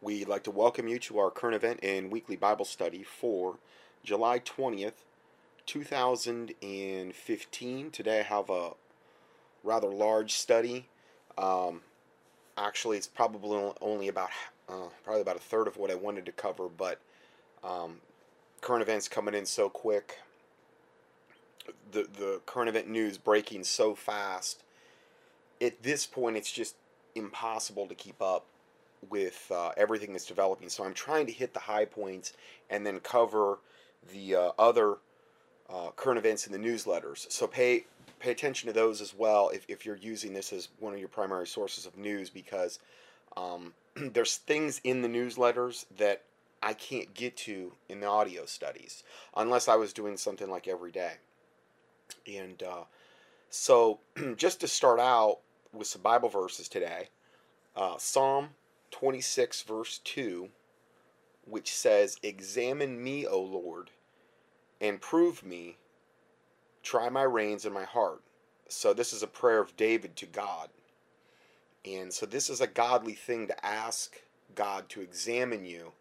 We'd like to welcome you to our current event and weekly Bible study for July 20th, 2015. Today I have a rather large study. Um, actually, it's probably only about uh, probably about a third of what I wanted to cover, but um, current events coming in so quick. The the current event news breaking so fast. At this point, it's just impossible to keep up with uh, everything that's developing. So I'm trying to hit the high points and then cover the uh, other uh, current events in the newsletters. So pay pay attention to those as well if, if you're using this as one of your primary sources of news because um, there's things in the newsletters that I can't get to in the audio studies unless I was doing something like every day. And uh, so just to start out with some Bible verses today, uh, Psalm 26, verse 2, which says, Examine me, O Lord, and prove me. Try my reins and my heart. So, this is a prayer of David to God. And so, this is a godly thing to ask God to examine you,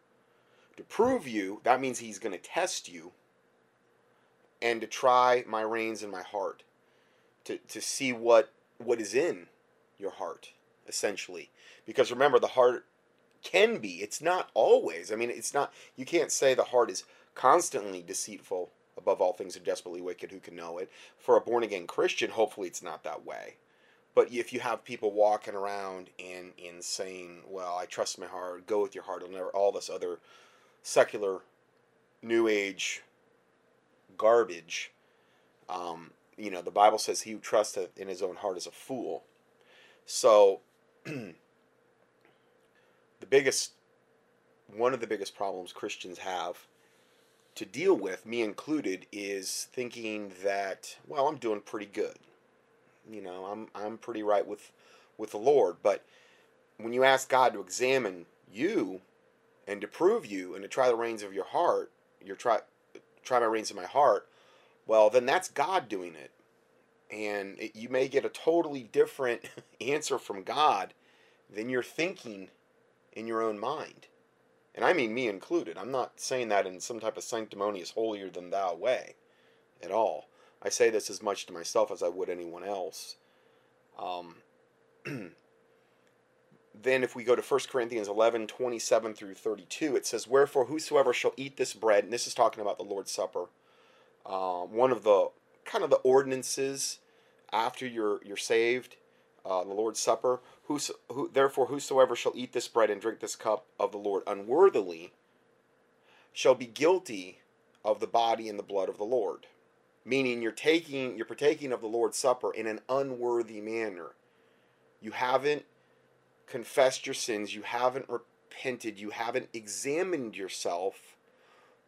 to prove you. That means He's going to test you, and to try my reins and my heart, to, to see what, what is in your heart essentially. Because remember, the heart can be, it's not always. I mean, it's not, you can't say the heart is constantly deceitful above all things and desperately wicked who can know it. For a born again Christian, hopefully it's not that way. But if you have people walking around and, and saying, well, I trust my heart, go with your heart, never, all this other secular new age garbage, um, you know, the Bible says he who trusteth in his own heart is a fool. So the biggest one of the biggest problems Christians have to deal with, me included, is thinking that, well, I'm doing pretty good. You know, I'm I'm pretty right with with the Lord. But when you ask God to examine you and to prove you and to try the reins of your heart, your try try my reins of my heart, well, then that's God doing it and it, you may get a totally different answer from God than you're thinking in your own mind. And I mean me included. I'm not saying that in some type of sanctimonious holier than thou way at all. I say this as much to myself as I would anyone else. Um, then if we go to 1 Corinthians 11, 27 through 32, it says, Wherefore whosoever shall eat this bread, and this is talking about the Lord's Supper, uh, one of the kind of the ordinances after you're you're saved, uh, the Lord's Supper. Whoso, who, therefore, whosoever shall eat this bread and drink this cup of the Lord unworthily shall be guilty of the body and the blood of the Lord. Meaning, you're taking, you're partaking of the Lord's Supper in an unworthy manner. You haven't confessed your sins. You haven't repented. You haven't examined yourself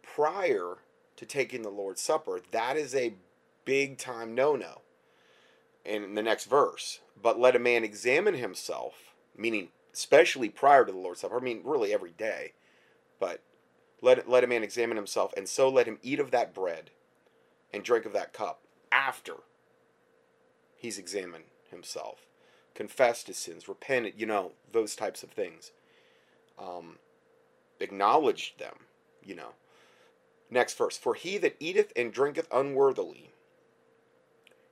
prior to taking the Lord's Supper. That is a big time no no. In the next verse, but let a man examine himself, meaning especially prior to the Lord's Supper. I mean, really every day, but let let a man examine himself, and so let him eat of that bread, and drink of that cup after he's examined himself, confessed his sins, repented, you know, those types of things. Um, acknowledged them, you know. Next verse, for he that eateth and drinketh unworthily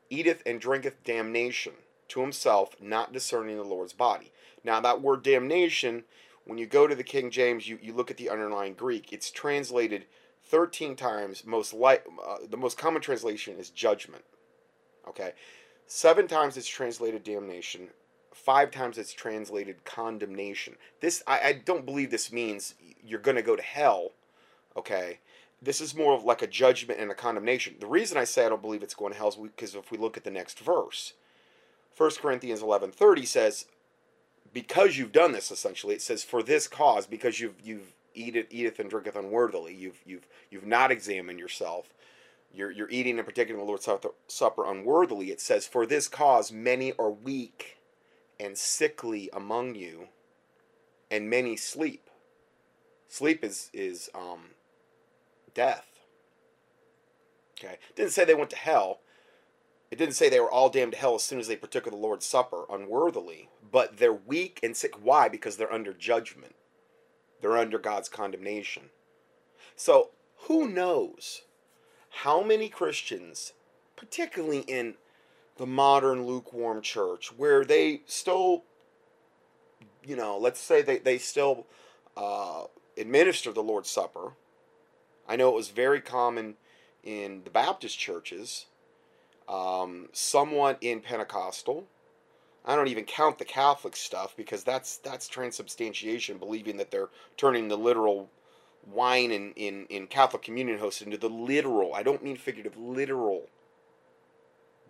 eateth and drinketh damnation to himself, not discerning the Lord's body. Now, that word damnation, when you go to the King James, you, you look at the underlying Greek, it's translated 13 times. Most like uh, The most common translation is judgment. Okay? Seven times it's translated damnation. Five times it's translated condemnation. This I, I don't believe this means you're going to go to hell. Okay? This is more of like a judgment and a condemnation. The reason I say I don't believe it's going to hell is because if we look at the next verse, 1 Corinthians 11:30 says, "Because you've done this, essentially, it says, for this cause, because you've you've eateth, eateth and drinketh unworthily, you've you've you've not examined yourself, you're you're eating and partaking of the Lord's supper unworthily. It says, for this cause, many are weak and sickly among you, and many sleep. Sleep is is um, death. Okay? Didn't say they went to hell. It didn't say they were all damned to hell as soon as they partook of the Lord's Supper unworthily, but they're weak and sick. Why? Because they're under judgment. They're under God's condemnation. So, who knows how many Christians, particularly in the modern lukewarm church, where they still, you know, let's say they, they still uh, administer the Lord's Supper. I know it was very common in the Baptist churches, um, somewhat in Pentecostal. I don't even count the Catholic stuff because that's that's transubstantiation, believing that they're turning the literal wine in, in, in Catholic communion hosts into the literal, I don't mean figurative, literal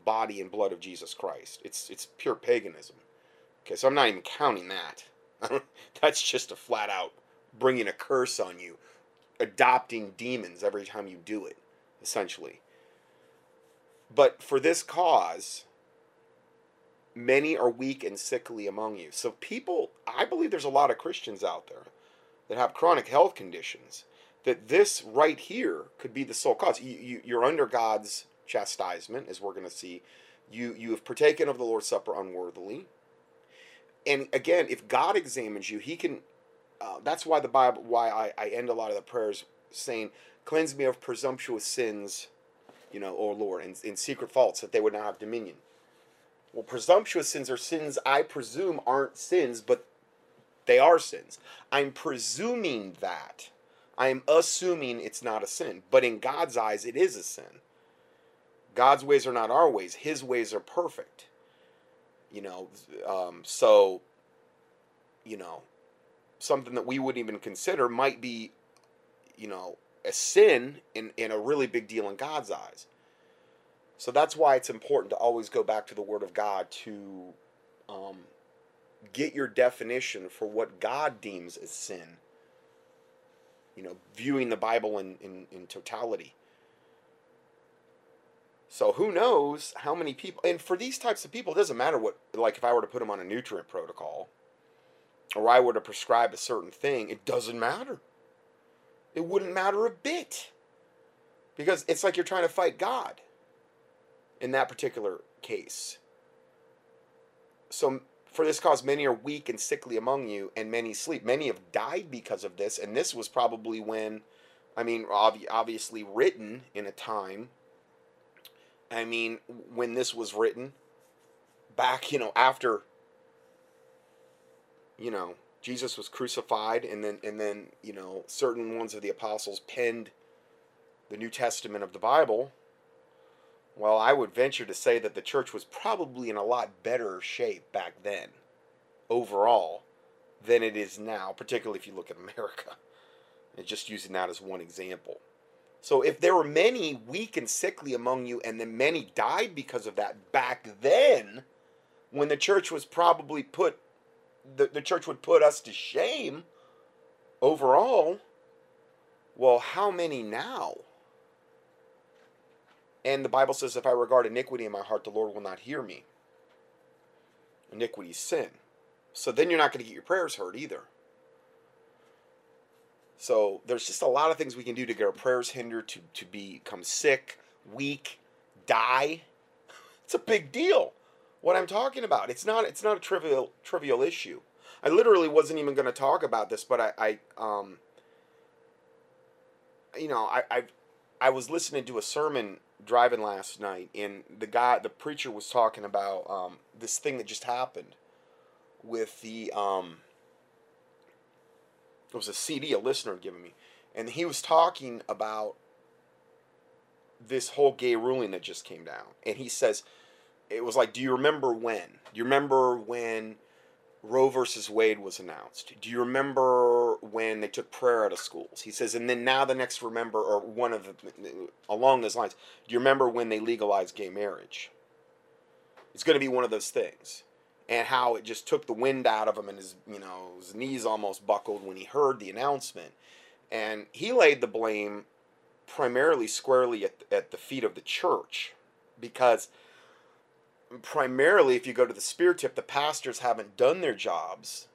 body and blood of Jesus Christ. It's it's pure paganism. Okay, so I'm not even counting that. That's just a flat out bringing a curse on you, adopting demons every time you do it, essentially. But for this cause, many are weak and sickly among you. So people, I believe there's a lot of Christians out there that have chronic health conditions that this right here could be the sole cause. You, you, you're under God's chastisement, as we're going to see. You you have partaken of the Lord's Supper unworthily. And again, if God examines you, He can. Uh, that's why the Bible, why I, I end a lot of the prayers saying, "Cleanse me of presumptuous sins, you know, O Lord, and, and secret faults, that they would not have dominion." Well, presumptuous sins are sins I presume aren't sins, but they are sins. I'm presuming that. I'm assuming it's not a sin, but in God's eyes, it is a sin. God's ways are not our ways. His ways are perfect. You know, um, so, you know, something that we wouldn't even consider might be, you know, a sin and, in a really big deal in God's eyes. So that's why it's important to always go back to the Word of God to um, get your definition for what God deems as sin. You know, viewing the Bible in, in, in totality. So who knows how many people, and for these types of people, it doesn't matter what, like if I were to put them on a nutrient protocol, or I were to prescribe a certain thing, it doesn't matter. It wouldn't matter a bit. Because it's like you're trying to fight God in that particular case. So for this cause, many are weak and sickly among you, and many sleep. Many have died because of this, and this was probably when, I mean, obviously written in a time I mean, when this was written, back, you know, after, you know, Jesus was crucified, and then, and then, you know, certain ones of the apostles penned the New Testament of the Bible. Well, I would venture to say that the church was probably in a lot better shape back then, overall, than it is now, particularly if you look at America. And just using that as one example. So if there were many weak and sickly among you, and then many died because of that back then, when the church was probably put, the, the church would put us to shame overall. Well, how many now? And the Bible says, if I regard iniquity in my heart, the Lord will not hear me. Iniquity is sin. So then you're not going to get your prayers heard either. So there's just a lot of things we can do to get our prayers hindered, to, to become sick, weak, die. It's a big deal. What I'm talking about. It's not it's not a trivial trivial issue. I literally wasn't even going to talk about this, but I, I um you know, I, I I was listening to a sermon driving last night and the guy the preacher was talking about um this thing that just happened with the um it was a CD a listener had given me, and he was talking about this whole gay ruling that just came down, and he says it was like, do you remember when? Do you remember when Roe versus Wade was announced? Do you remember when they took prayer out of schools? He says, and then now the next remember, or one of the, along those lines, do you remember when they legalized gay marriage? It's going to be one of those things and how it just took the wind out of him and his you know his knees almost buckled when he heard the announcement and he laid the blame primarily squarely at, at the feet of the church because primarily if you go to the spear tip the pastors haven't done their jobs.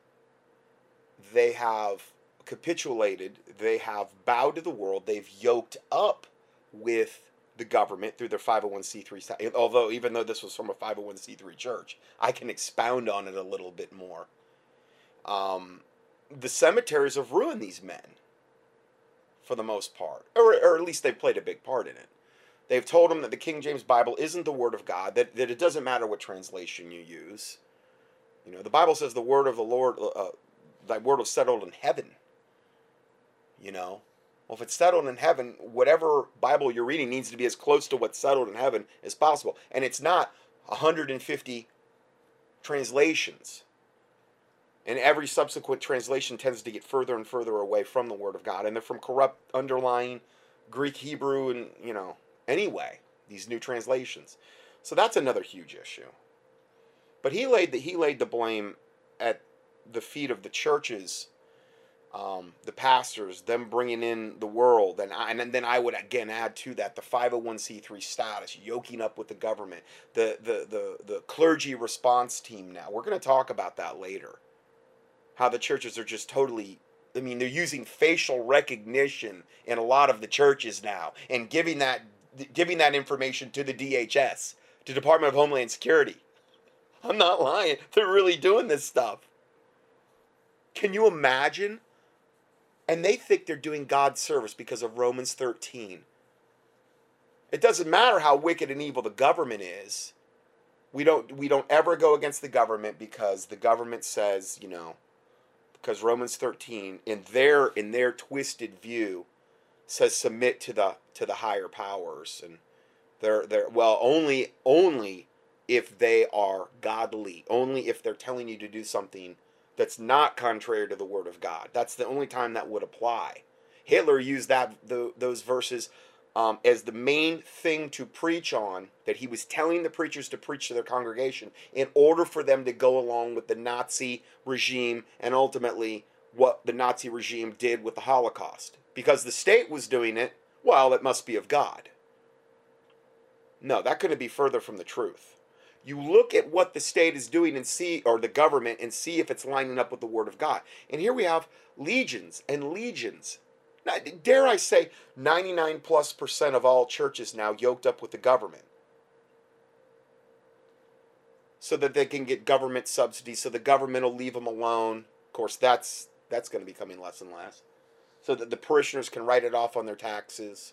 They have capitulated. They have bowed to the world. They've yoked up with the government through their 501c3 although even though this was from a 501c3 church i can expound on it a little bit more. Um, the cemeteries have ruined these men for the most part, or, or at least they've played a big part in it. They've told them that the King James Bible isn't the Word of God, that, that it doesn't matter what translation you use. You know, the Bible says the Word of the Lord, uh, uh thy Word was settled in heaven. You know, well, if it's settled in heaven, whatever Bible you're reading needs to be as close to what's settled in heaven as possible. And it's not 150 translations. And every subsequent translation tends to get further and further away from the Word of God. And they're from corrupt underlying Greek, Hebrew, and, you know, anyway, these new translations. So that's another huge issue. But he laid the, he laid the blame at the feet of the churches, um, the pastors, them bringing in the world, and I, and then I would again add to that the 501c3 status, yoking up with the government, the the the the clergy response team. Now we're going to talk about that later how the churches are just totally I mean, they're using facial recognition in a lot of the churches now and giving that giving that information to the DHS, to Department of Homeland Security. I'm not lying. They're really doing this stuff. Can you imagine? And they think they're doing God's service because of Romans 13. It doesn't matter how wicked and evil the government is. We don't we don't ever go against the government because the government says, you know, because Romans 13 in their in their twisted view says submit to the to the higher powers and they're they're well only only if they are godly only if they're telling you to do something that's not contrary to the word of God that's the only time that would apply Hitler used that the, those verses um, as the main thing to preach on that he was telling the preachers to preach to their congregation in order for them to go along with the Nazi regime and ultimately what the Nazi regime did with the Holocaust. Because the state was doing it, well, it must be of God. No, that couldn't be further from the truth. You look at what the state is doing and see, or the government, and see if it's lining up with the Word of God. And here we have legions and legions Now, dare I say, 99 plus percent of all churches now yoked up with the government so that they can get government subsidies so the government will leave them alone of course that's that's going to be coming less and less so that the parishioners can write it off on their taxes.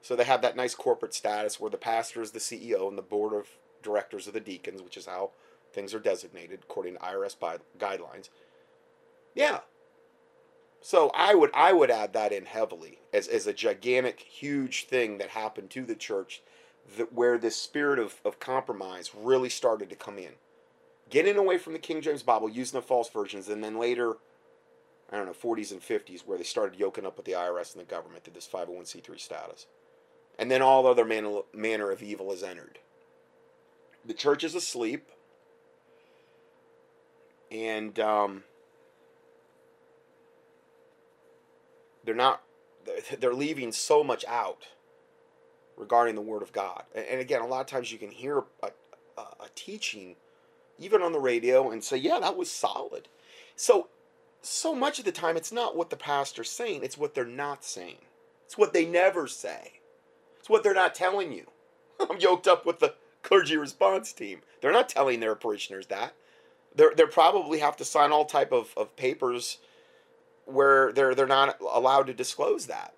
So they have that nice corporate status where the pastor is the ceo and the board of directors of the deacons which is how things are designated according to irs guidelines. Yeah. So I would I would add that in heavily as, as a gigantic, huge thing that happened to the church that where this spirit of, of compromise really started to come in. Getting away from the King James Bible, using the false versions, and then later, I don't know, 40s and 50s, where they started yoking up with the IRS and the government to this 501c3 status. And then all other man, manner of evil is entered. The church is asleep. And um, they're not they're leaving so much out regarding the word of god and again a lot of times you can hear a, a, a teaching even on the radio and say yeah that was solid so so much of the time it's not what the pastor's saying it's what they're not saying it's what they never say it's what they're not telling you i'm yoked up with the clergy response team they're not telling their parishioners that they're, they probably have to sign all type of, of papers where they're they're not allowed to disclose that.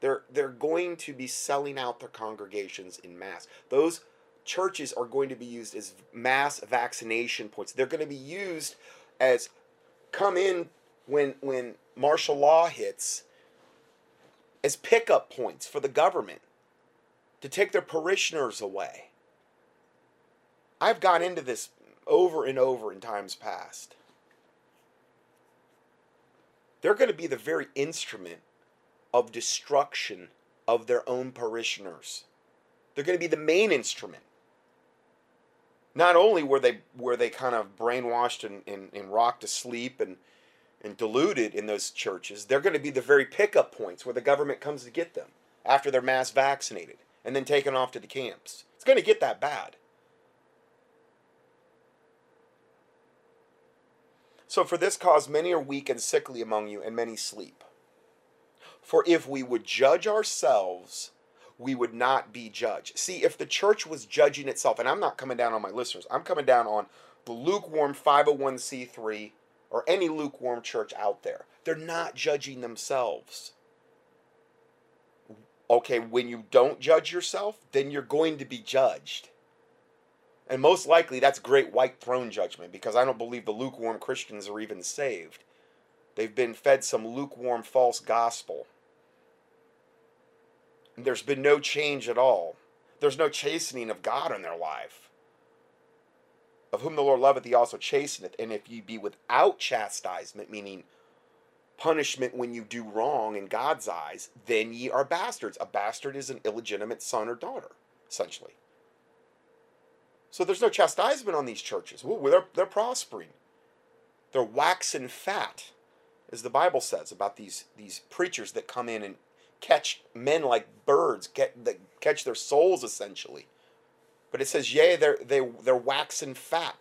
They're they're going to be selling out their congregations in mass. Those churches are going to be used as mass vaccination points. They're going to be used as come in when when martial law hits as pickup points for the government to take their parishioners away. I've gone into this over and over in times past they're going to be the very instrument of destruction of their own parishioners. They're going to be the main instrument. Not only were they were they kind of brainwashed and, and, and rocked to sleep and and deluded in those churches, they're going to be the very pickup points where the government comes to get them after they're mass vaccinated and then taken off to the camps. It's going to get that bad. So for this cause many are weak and sickly among you, and many sleep. For if we would judge ourselves, we would not be judged. See, if the church was judging itself, and I'm not coming down on my listeners, I'm coming down on the lukewarm 501c3 or any lukewarm church out there. They're not judging themselves. Okay, when you don't judge yourself, then you're going to be judged. And most likely that's great white throne judgment because I don't believe the lukewarm Christians are even saved. They've been fed some lukewarm false gospel. There's been no change at all. There's no chastening of God in their life. Of whom the Lord loveth, he also chasteneth. And if ye be without chastisement, meaning punishment when you do wrong in God's eyes, then ye are bastards. A bastard is an illegitimate son or daughter, essentially. So there's no chastisement on these churches. Ooh, they're, they're prospering. They're waxing fat, as the Bible says about these, these preachers that come in and catch men like birds, get that catch their souls essentially. But it says, yea, they're they they're waxing fat.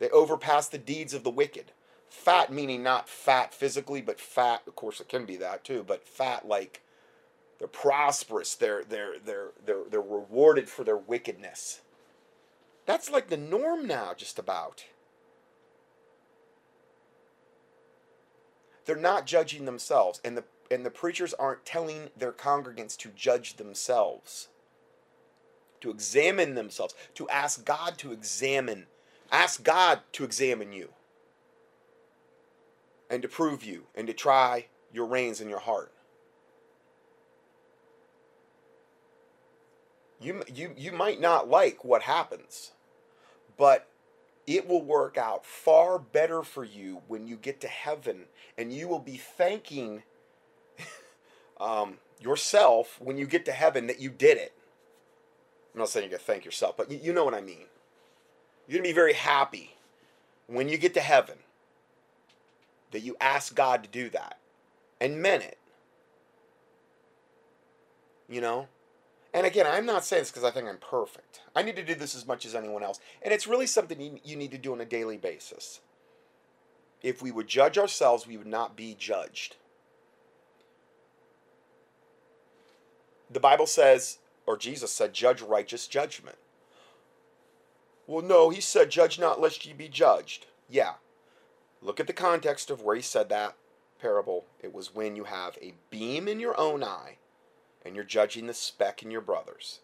They overpass the deeds of the wicked. Fat meaning not fat physically, but fat, of course it can be that too, but fat like they're prosperous, they're they're they're they're they're rewarded for their wickedness. That's like the norm now, just about. They're not judging themselves, and the and the preachers aren't telling their congregants to judge themselves, to examine themselves, to ask God to examine, ask God to examine you, and to prove you, and to try your reins in your heart. You, you, you might not like what happens, but it will work out far better for you when you get to heaven and you will be thanking um, yourself when you get to heaven that you did it. I'm not saying you gotta thank yourself, but you, you know what I mean. You're gonna be very happy when you get to heaven that you asked God to do that and meant it. You know? And again, I'm not saying this because I think I'm perfect. I need to do this as much as anyone else. And it's really something you, you need to do on a daily basis. If we would judge ourselves, we would not be judged. The Bible says, or Jesus said, judge righteous judgment. Well, no, he said, judge not lest ye be judged. Yeah. Look at the context of where he said that parable. It was when you have a beam in your own eye and you're judging the speck in your brother's.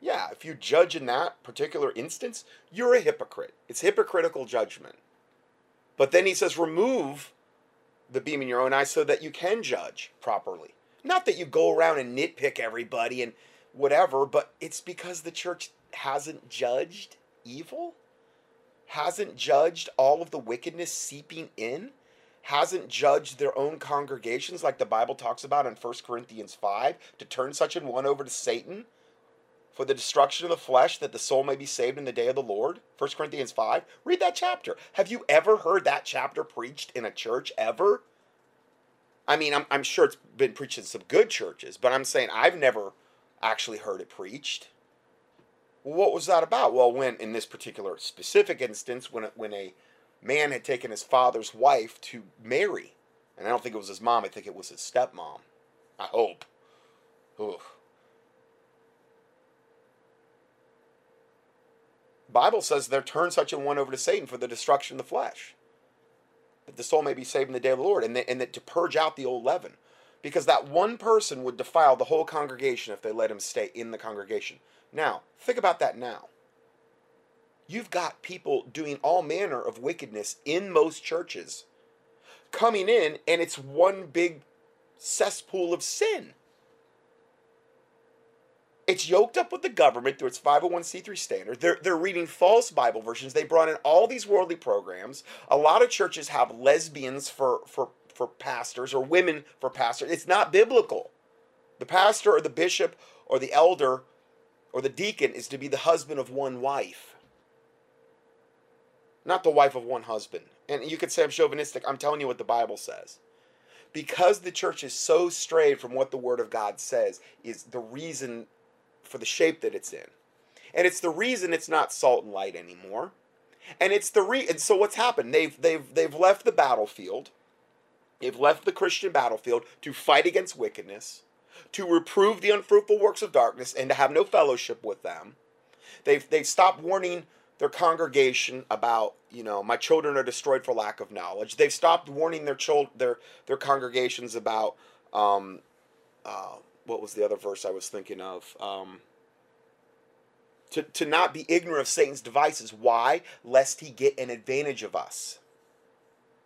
Yeah, if you judge in that particular instance, you're a hypocrite. It's hypocritical judgment. But then he says, remove the beam in your own eye so that you can judge properly. Not that you go around and nitpick everybody and whatever, but it's because the church hasn't judged evil, hasn't judged all of the wickedness seeping in, hasn't judged their own congregations, like the Bible talks about in 1 Corinthians 5, to turn such an one over to Satan for the destruction of the flesh that the soul may be saved in the day of the Lord. 1 Corinthians 5. Read that chapter. Have you ever heard that chapter preached in a church ever? I mean, I'm, I'm sure it's been preached in some good churches, but I'm saying I've never actually heard it preached. Well, what was that about? Well, when in this particular specific instance, when a, when a man had taken his father's wife to marry, and I don't think it was his mom, I think it was his stepmom. I hope. Ugh. Bible says there turn such a one over to Satan for the destruction of the flesh that the soul may be saved in the day of the Lord, and that, and that to purge out the old leaven. Because that one person would defile the whole congregation if they let him stay in the congregation. Now, think about that now. You've got people doing all manner of wickedness in most churches coming in, and it's one big cesspool of sin. It's yoked up with the government through its 501c3 standard. They're, they're reading false Bible versions. They brought in all these worldly programs. A lot of churches have lesbians for, for, for pastors or women for pastors. It's not biblical. The pastor or the bishop or the elder or the deacon is to be the husband of one wife, not the wife of one husband. And you could say I'm chauvinistic. I'm telling you what the Bible says because the church is so strayed from what the word of God says is the reason for the shape that it's in. And it's the reason it's not salt and light anymore. And it's the re and so what's happened? They've they've they've left the battlefield. They've left the Christian battlefield to fight against wickedness, to reprove the unfruitful works of darkness, and to have no fellowship with them. They've they've stopped warning their congregation about you know my children are destroyed for lack of knowledge. They've stopped warning their child their their congregations about um, uh, what was the other verse I was thinking of. Um, to, to not be ignorant of Satan's devices. Why? Lest he get an advantage of us.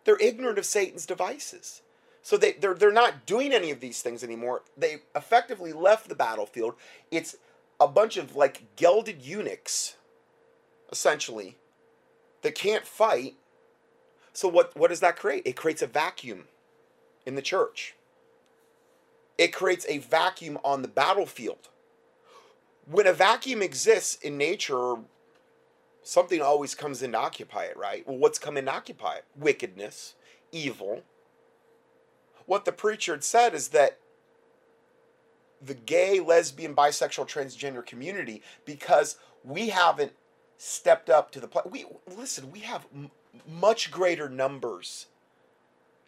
They're ignorant of Satan's devices. So they, they're, they're not doing any of these things anymore. They effectively left the battlefield. It's a bunch of like gelded eunuchs, essentially, that can't fight. So what, what does that create? It creates a vacuum in the church. It creates a vacuum on the battlefield. When a vacuum exists in nature, something always comes in to occupy it, right? Well, what's come in to occupy it? Wickedness, evil, what the preacher had said is that the gay, lesbian, bisexual, transgender community, because we haven't stepped up to the plate. We listen. We have m- much greater numbers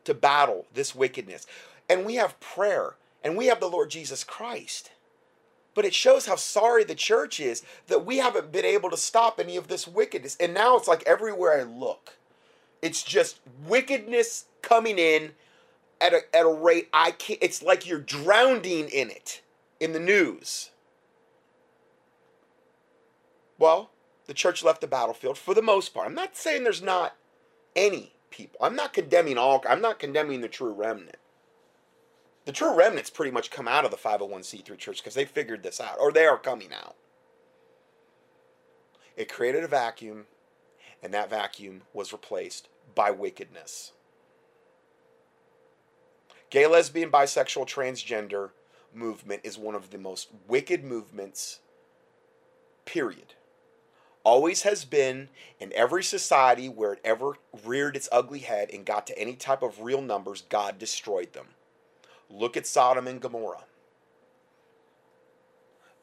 to battle this wickedness, and we have prayer, and we have the Lord Jesus Christ. But it shows how sorry the church is that we haven't been able to stop any of this wickedness. And now it's like everywhere I look, it's just wickedness coming in at a, at a rate I can't. It's like you're drowning in it in the news. Well, the church left the battlefield for the most part. I'm not saying there's not any people. I'm not condemning all. I'm not condemning the true remnant. The true remnants pretty much come out of the 501c3 church because they figured this out, or they are coming out. It created a vacuum, and that vacuum was replaced by wickedness gay, lesbian, bisexual, transgender movement is one of the most wicked movements, period. Always has been in every society where it ever reared its ugly head and got to any type of real numbers, God destroyed them. Look at Sodom and Gomorrah.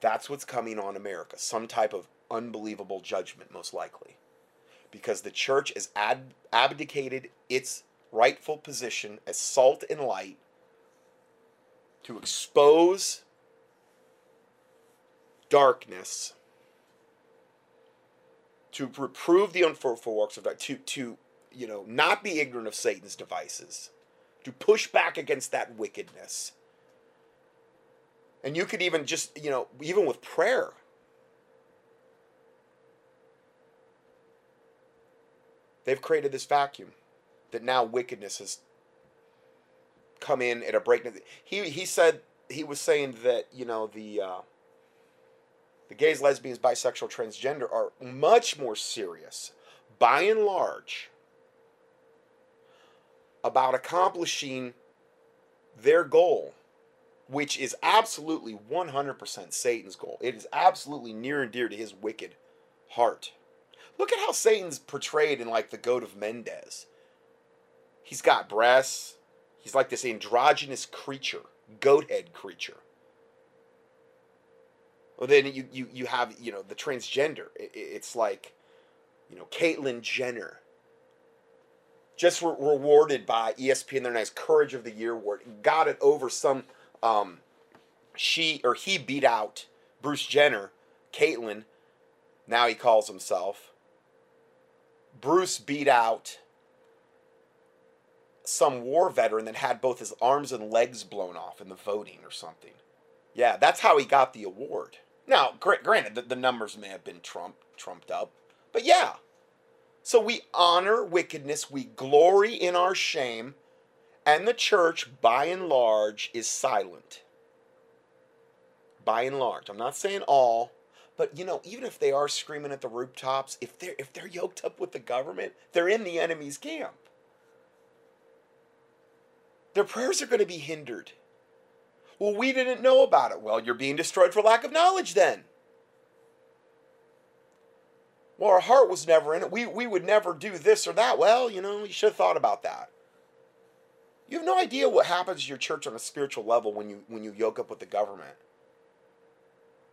That's what's coming on America. Some type of unbelievable judgment, most likely. Because the church has abdicated its rightful position as salt and light to expose darkness, to reprove the unfruitful works of darkness, to, to you know, not be ignorant of Satan's devices, to push back against that wickedness. And you could even just, you know, even with prayer, they've created this vacuum that now wickedness has come in at a breakneck. He he said he was saying that you know the uh, the gays, lesbians, bisexual, transgender are much more serious, by and large, about accomplishing their goal, which is absolutely 100% Satan's goal. It is absolutely near and dear to his wicked heart. Look at how Satan's portrayed in like the Goat of Mendes. He's got breasts. He's like this androgynous creature, goat head creature. Well, then you, you, you have, you know, the transgender. It, it's like, you know, Caitlyn Jenner. Just re- rewarded by ESPN their nice Courage of the Year award. Got it over some, um, she or he beat out Bruce Jenner, Caitlyn, now he calls himself. Bruce beat out some war veteran that had both his arms and legs blown off in the voting or something. Yeah, that's how he got the award. Now, granted, the, the numbers may have been trump, trumped up, but yeah. So we honor wickedness, we glory in our shame, and the church, by and large, is silent. By and large. I'm not saying all, but you know, even if they are screaming at the rooftops, if they're if they're yoked up with the government, they're in the enemy's camp their prayers are going to be hindered. Well, we didn't know about it. Well, you're being destroyed for lack of knowledge then. Well, our heart was never in it. We, we would never do this or that. Well, you know, you should have thought about that. You have no idea what happens to your church on a spiritual level when you when you yoke up with the government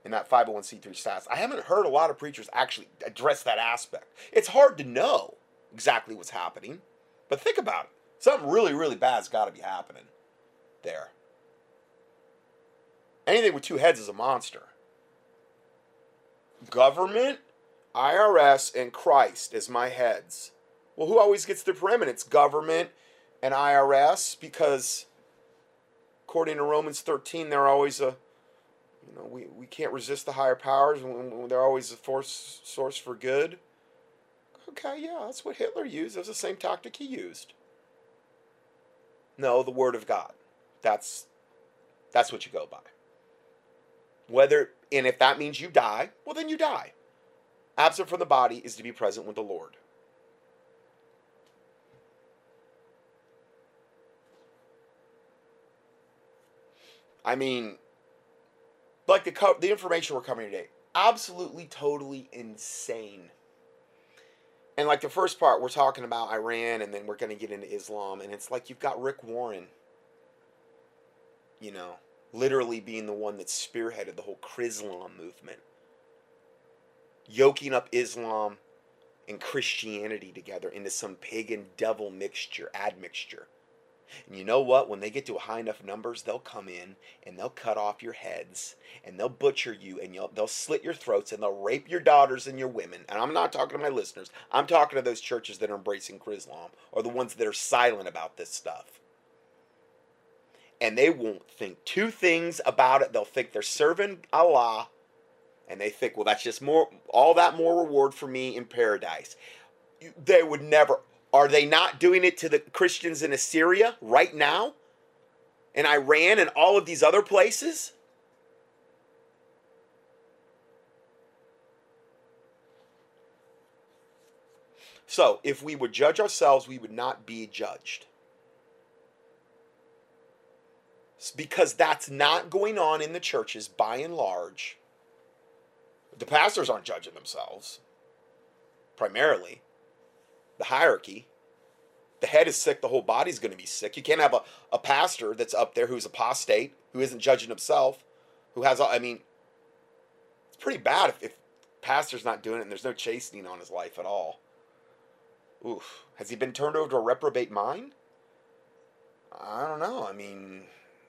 in that 501c3 status. I haven't heard a lot of preachers actually address that aspect. It's hard to know exactly what's happening, but think about it. Something really, really bad's got to be happening there. Anything with two heads is a monster. Government IRS and Christ as my heads. Well, who always gets the preeminence? Government and IRS, because according to Romans 13, they're always a, you know, we, we can't resist the higher powers, and they're always a force source for good. Okay, yeah, that's what Hitler used. Was the same tactic he used. No, the Word of God. That's that's what you go by. Whether and if that means you die, well then you die. Absent from the body is to be present with the Lord. I mean, like the co- the information we're covering today, absolutely, totally insane. And like the first part, we're talking about Iran, and then we're going to get into Islam, and it's like you've got Rick Warren, you know, literally being the one that spearheaded the whole Chrislam movement, yoking up Islam and Christianity together into some pagan devil mixture, admixture. And you know what? When they get to high enough numbers, they'll come in and they'll cut off your heads and they'll butcher you and they'll slit your throats and they'll rape your daughters and your women. And I'm not talking to my listeners. I'm talking to those churches that are embracing Chrislam or the ones that are silent about this stuff. And they won't think two things about it. They'll think they're serving Allah and they think, well, that's just more, all that more reward for me in paradise. They would never, are they not doing it to the Christians in Assyria right now? And Iran and all of these other places? So, if we would judge ourselves, we would not be judged. Because that's not going on in the churches by and large. The pastors aren't judging themselves, primarily the hierarchy. The head is sick, the whole body's going to be sick. You can't have a, a pastor that's up there who's apostate, who isn't judging himself, who has, I mean, it's pretty bad if, if pastor's not doing it and there's no chastening on his life at all. Oof. Has he been turned over to a reprobate mind? I don't know. I mean,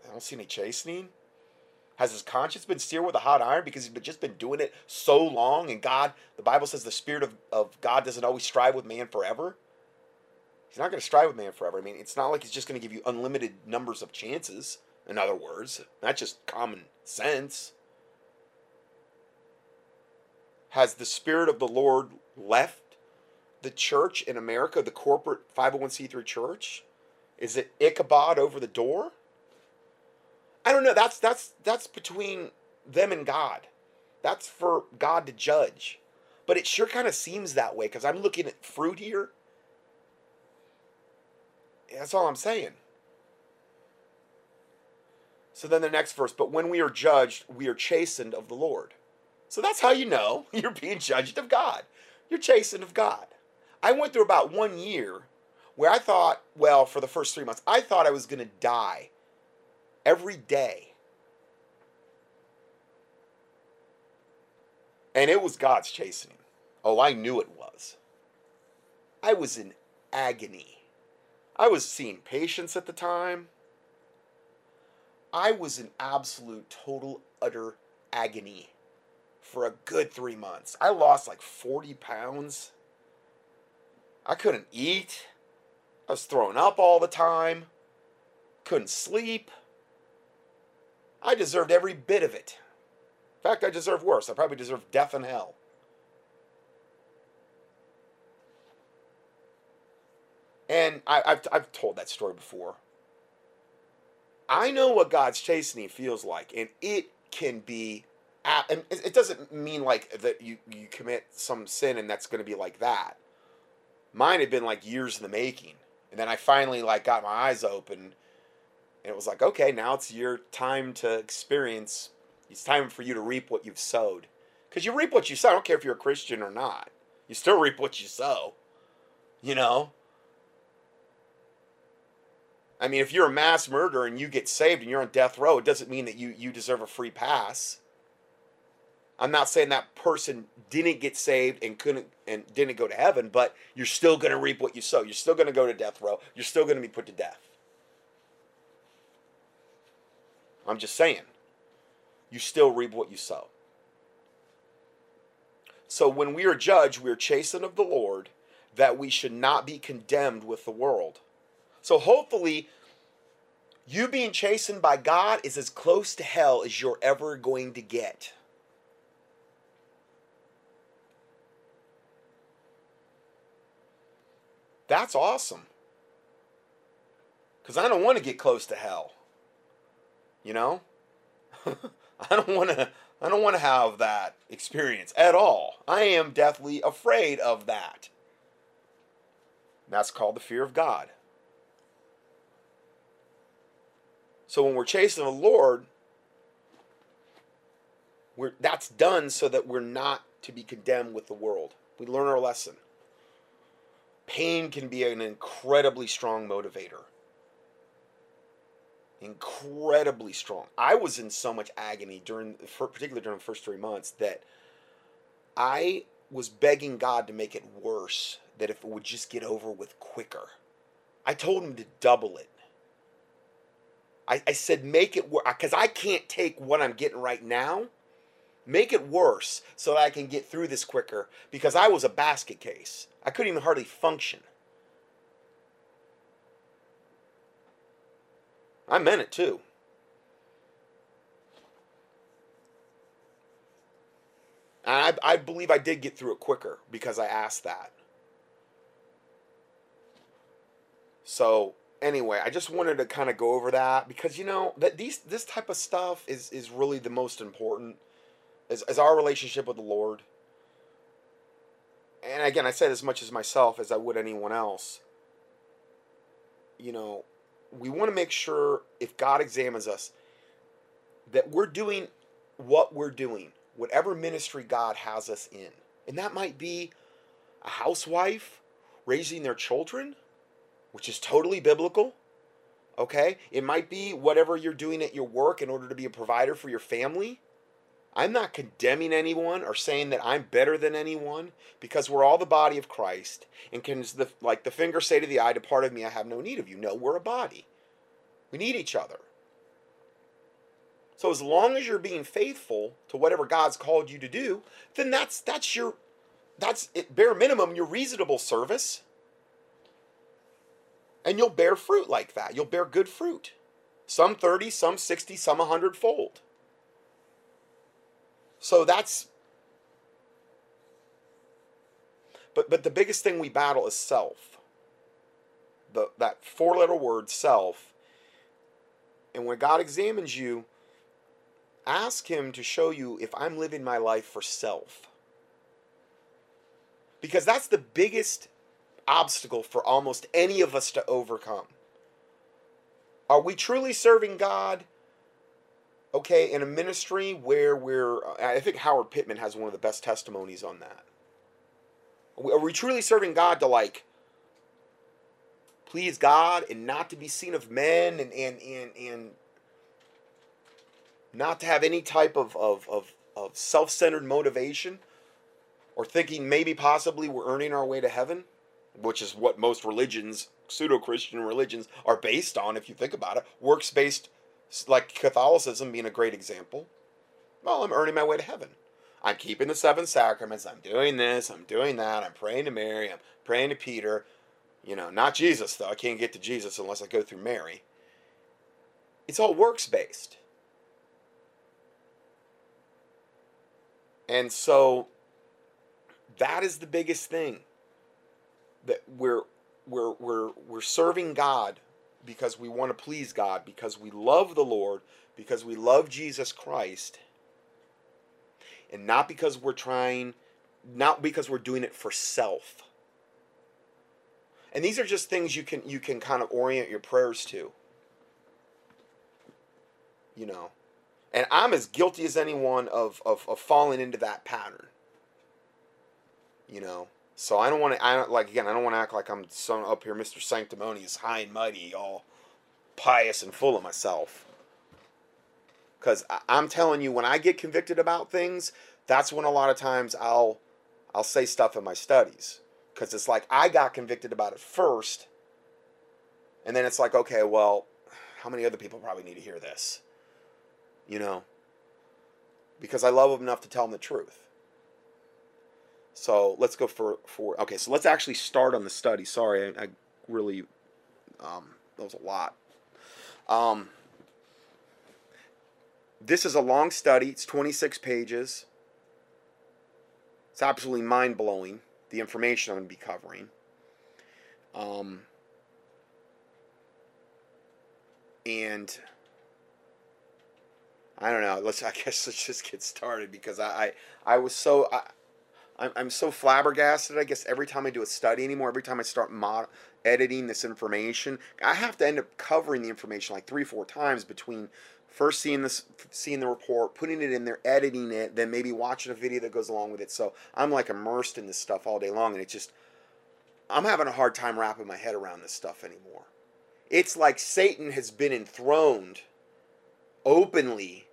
I don't see any chastening. Has his conscience been seared with a hot iron because he's just been doing it so long? And God, the Bible says the Spirit of, of God doesn't always strive with man forever. He's not going to strive with man forever. I mean, it's not like he's just going to give you unlimited numbers of chances, in other words. Not just common sense. Has the Spirit of the Lord left the church in America, the corporate 501c3 church? Is it Ichabod over the door? I don't know. That's that's that's between them and God. That's for God to judge. But it sure kind of seems that way because I'm looking at fruit here. That's all I'm saying. So then the next verse, but when we are judged, we are chastened of the Lord. So that's how you know you're being judged of God. You're chastened of God. I went through about one year where I thought, well, for the first three months, I thought I was going to die every day. And it was God's chastening. Oh, I knew it was. I was in agony. I was seeing patients at the time. I was in absolute, total, utter agony for a good three months. I lost like 40 pounds. I couldn't eat. I was throwing up all the time. Couldn't sleep. I deserved every bit of it. In fact, I deserve worse. I probably deserve death and hell. And I, have I've told that story before. I know what God's chastening feels like, and it can be. And it doesn't mean like that you, you commit some sin and that's going to be like that. Mine had been like years in the making, and then I finally like got my eyes open and it was like, okay, now it's your time to experience. It's time for you to reap what you've sowed. Because you reap what you sow. I don't care if you're a Christian or not. You still reap what you sow. You know? I mean, if you're a mass murderer and you get saved and you're on death row, it doesn't mean that you, you deserve a free pass. I'm not saying that person didn't get saved and couldn't and didn't go to heaven, but you're still going to reap what you sow. You're still going to go to death row. You're still going to be put to death. I'm just saying. You still reap what you sow. So when we are judged, we are chastened of the Lord, that we should not be condemned with the world. So hopefully, you being chastened by God is as close to hell as you're ever going to get. That's awesome. Because I don't want to get close to hell. You know? I don't want to I don't want to have that experience at all. I am deathly afraid of that. That's called the fear of God. So when we're chasing the Lord, we're, that's done so that we're not to be condemned with the world. We learn our lesson. Pain can be an incredibly strong motivator. Incredibly strong. I was in so much agony during, particularly during the first three months, that I was begging God to make it worse, that if it would just get over with quicker. I told him to double it. I, I said, make it worse because I can't take what I'm getting right now make it worse so that I can get through this quicker because I was a basket case. I couldn't even hardly function. I meant it too. I, I believe I did get through it quicker because I asked that. So anyway, I just wanted to kind of go over that because you know that these this type of stuff is is really the most important as, as our relationship with the Lord. And again, I said as much as myself as I would anyone else. You know, we want to make sure if God examines us that we're doing what we're doing, whatever ministry God has us in. And that might be a housewife raising their children, which is totally biblical. Okay? It might be whatever you're doing at your work in order to be a provider for your family. I'm not condemning anyone or saying that I'm better than anyone because we're all the body of Christ. And can the like the finger say to the eye, "Depart of me, I have no need of you." No, we're a body. We need each other. So as long as you're being faithful to whatever God's called you to do, then that's that's your that's at bare minimum your reasonable service. And you'll bear fruit like that. You'll bear good fruit. Some 30, some 60, some 100 fold. So that's but but the biggest thing we battle is self. The that four letter word self. And when God examines you, ask him to show you if I'm living my life for self. Because that's the biggest obstacle for almost any of us to overcome. Are we truly serving God okay, in a ministry where we're, uh, I think Howard Pittman has one of the best testimonies on that. Are we truly serving God to like please God and not to be seen of men and and and, and not to have any type of, of, of, of self centered motivation or thinking maybe possibly we're earning our way to heaven, which is what most religions, pseudo Christian religions, are based on, if you think about it works based like Catholicism being a great example. Well, I'm earning my way to heaven. I'm keeping the seven sacraments. I'm doing this. I'm doing that. I'm praying to Mary. I'm praying to Peter. You know, not Jesus, though. I can't get to Jesus unless I go through Mary. It's all works based. And so that is the biggest thing that we're we're we're we're serving God because we want to please God, because we love the Lord, because we love Jesus Christ, and not because we're trying, not because we're doing it for self. And these are just things you can you can kind of orient your prayers to. You know. And I'm as guilty as anyone of, of, of falling into that pattern. You know. So I don't want to. I don't like again. I don't want to act like I'm some up here, Mister Sanctimonious, high and mighty, all pious and full of myself. Because I'm telling you, when I get convicted about things, that's when a lot of times I'll I'll say stuff in my studies. Because it's like I got convicted about it first, and then it's like, okay, well, how many other people probably need to hear this? You know. Because I love them enough to tell them the truth. So let's go for for okay. So let's actually start on the study. Sorry, I, I really um, that was a lot. Um, this is a long study. It's 26 pages. It's absolutely mind blowing. The information I'm going to be covering. Um, and I don't know. Let's. I guess let's just get started because I I, I was so I, I'm, I'm so flabbergasted. I guess every time I do a study anymore, every time I start mod- editing this information, I have to end up covering the information like three, four times between first seeing this, seeing the report, putting it in there, editing it, then maybe watching a video that goes along with it. So I'm like immersed in this stuff all day long, and it's just I'm having a hard time wrapping my head around this stuff anymore. It's like Satan has been enthroned openly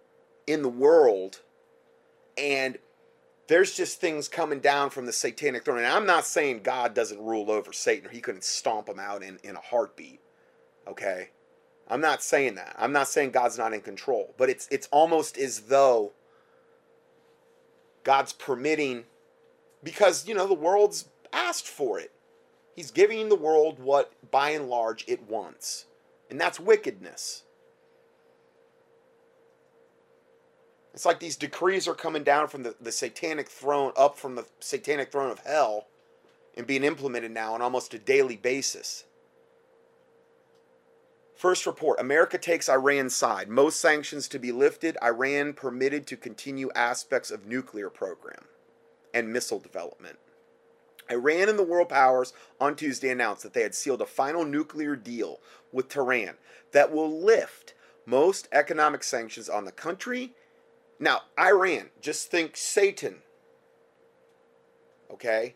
in the world, and there's just things coming down from the satanic throne. And I'm not saying God doesn't rule over Satan or he couldn't stomp him out in, in a heartbeat. Okay? I'm not saying that. I'm not saying God's not in control. But it's it's almost as though God's permitting because, you know, the world's asked for it. He's giving the world what by and large it wants. And that's wickedness. It's like these decrees are coming down from the, the satanic throne, up from the satanic throne of hell, and being implemented now on almost a daily basis. First report America takes Iran's side. Most sanctions to be lifted. Iran permitted to continue aspects of nuclear program and missile development. Iran and the world powers on Tuesday announced that they had sealed a final nuclear deal with Tehran that will lift most economic sanctions on the country now, Iran, just think Satan. Okay?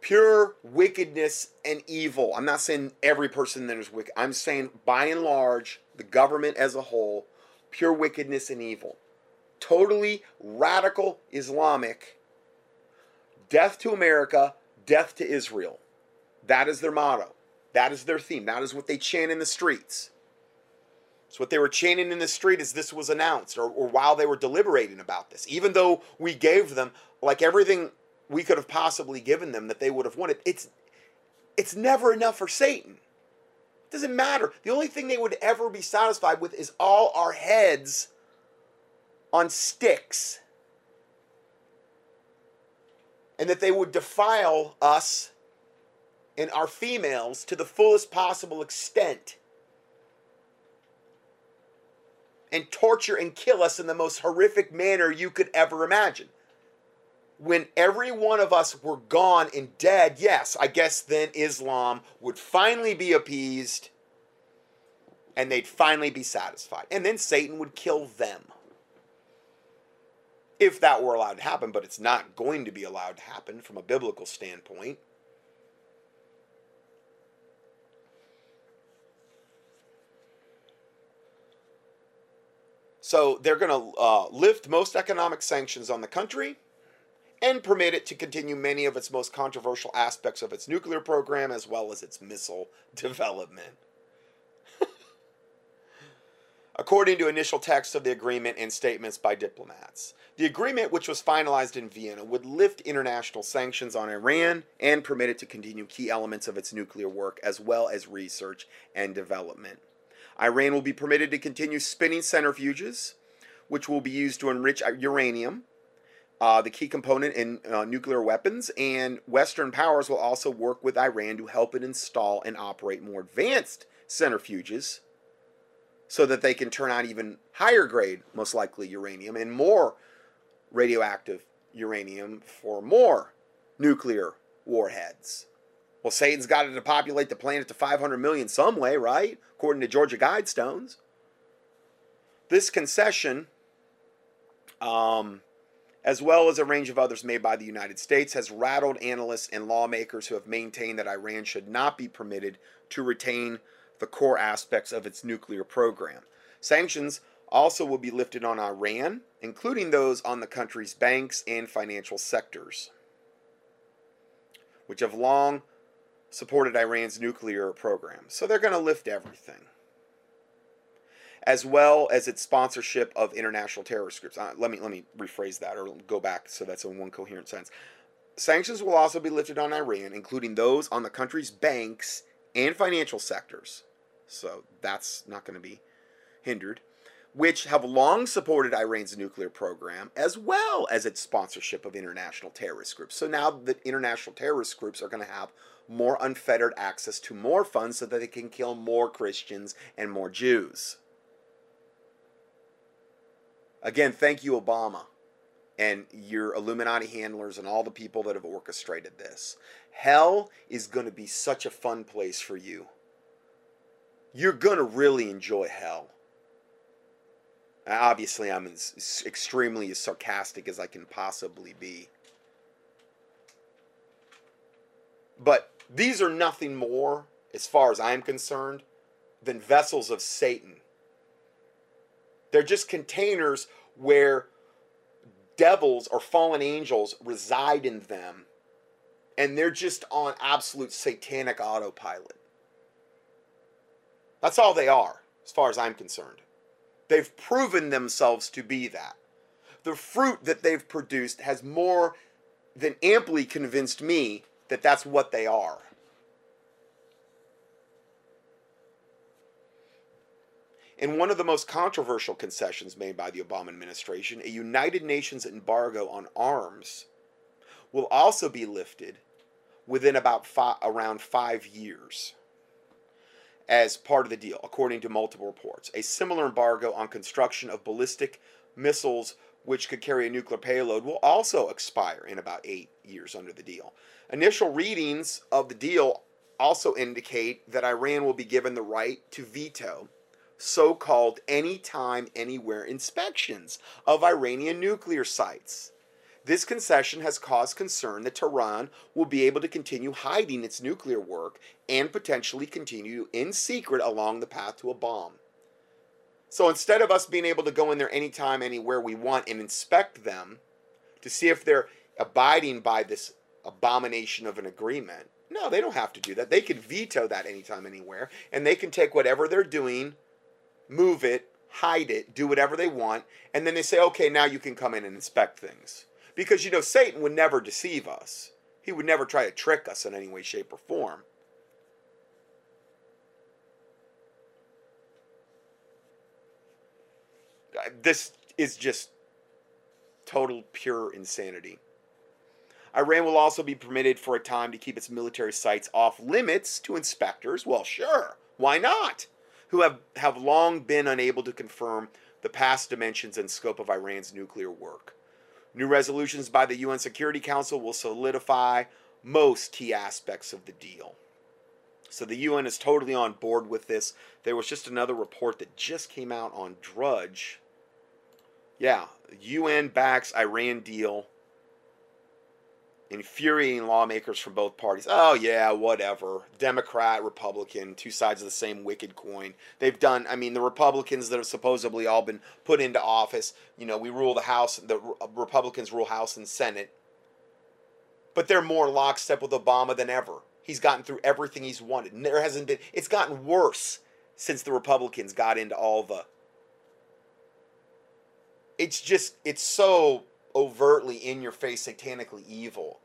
Pure wickedness and evil. I'm not saying every person there is wicked. I'm saying by and large, the government as a whole, pure wickedness and evil. Totally radical Islamic. Death to America, death to Israel. That is their motto. That is their theme. That is what they chant in the streets. So what they were chanting in the street as this was announced, or, or while they were deliberating about this. Even though we gave them like everything we could have possibly given them that they would have wanted, it's it's never enough for Satan. It doesn't matter. The only thing they would ever be satisfied with is all our heads on sticks. And that they would defile us and our females to the fullest possible extent and torture and kill us in the most horrific manner you could ever imagine. When every one of us were gone and dead, yes, I guess then Islam would finally be appeased and they'd finally be satisfied. And then Satan would kill them. If that were allowed to happen, but it's not going to be allowed to happen from a biblical standpoint. So they're going to uh, lift most economic sanctions on the country and permit it to continue many of its most controversial aspects of its nuclear program as well as its missile development. According to initial texts of the agreement and statements by diplomats, the agreement, which was finalized in Vienna, would lift international sanctions on Iran and permit it to continue key elements of its nuclear work as well as research and development. Iran will be permitted to continue spinning centrifuges, which will be used to enrich uranium, uh, the key component in uh, nuclear weapons. And Western powers will also work with Iran to help it install and operate more advanced centrifuges so that they can turn out even higher grade, most likely uranium, and more radioactive uranium for more nuclear warheads. Well, Satan's got to depopulate the planet to 500 million some way, right? According to Georgia Guidestones. This concession, um, as well as a range of others made by the United States, has rattled analysts and lawmakers who have maintained that Iran should not be permitted to retain the core aspects of its nuclear program. Sanctions also will be lifted on Iran, including those on the country's banks and financial sectors, which have long supported Iran's nuclear program. So they're going to lift everything. As well as its sponsorship of international terrorist groups. Uh, let me let me rephrase that or go back so that's in one coherent sense. sanctions will also be lifted on Iran, including those on the country's banks and financial sectors. So that's not going to be hindered, which have long supported Iran's nuclear program as well as its sponsorship of international terrorist groups. So now the international terrorist groups are going to have more unfettered access to more funds so that they can kill more Christians and more Jews. Again, thank you, Obama, and your Illuminati handlers and all the people that have orchestrated this. Hell is going to be such a fun place for you. You're going to really enjoy hell. Obviously, I'm as extremely as sarcastic as I can possibly be. But these are nothing more, as far as I'm concerned, than vessels of Satan they're just containers where devils or fallen angels reside in them. And they're just on absolute satanic autopilot. That's all they are, as far as I'm concerned. They've proven themselves to be that. The fruit that they've produced has more than amply convinced me that that's what they are. In one of the most controversial concessions made by the Obama administration, a United Nations embargo on arms will also be lifted within about five, around five years as part of the deal, according to multiple reports. A similar embargo on construction of ballistic missiles which could carry a nuclear payload will also expire in about eight years under the deal. Initial readings of the deal also indicate that Iran will be given the right to veto so called anytime, anywhere inspections of Iranian nuclear sites. This concession has caused concern that Tehran will be able to continue hiding its nuclear work and potentially continue in secret along the path to a bomb. So instead of us being able to go in there anytime, anywhere we want and inspect them to see if they're abiding by this abomination of an agreement, no, they don't have to do that. They can veto that anytime, anywhere, and they can take whatever they're doing move it, hide it, do whatever they want, and then they say, okay, now you can come in and inspect things. Because, you know, Satan would never deceive us, he would never try to trick us in any way, shape, or form. This is just total pure insanity. Iran will also be permitted for a time to keep its military sites off limits to inspectors. Well, sure. Why not? who have, have long been unable to confirm the past dimensions and scope of Iran's nuclear work. New resolutions by the UN Security Council will solidify most key aspects of the deal. So the UN is totally on board with this. There was just another report that just came out on Drudge. Yeah, UN backs Iran deal infuriating lawmakers from both parties. Oh, yeah, whatever. Democrat, Republican, two sides of the same wicked coin. They've done, I mean, the Republicans that have supposedly all been put into office, you know, we rule the House, the Republicans rule House and Senate. But they're more lockstep with Obama than ever. He's gotten through everything he's wanted. And there hasn't been, it's gotten worse since the Republicans got into all the. It's just, it's so overtly in your face, satanically evil.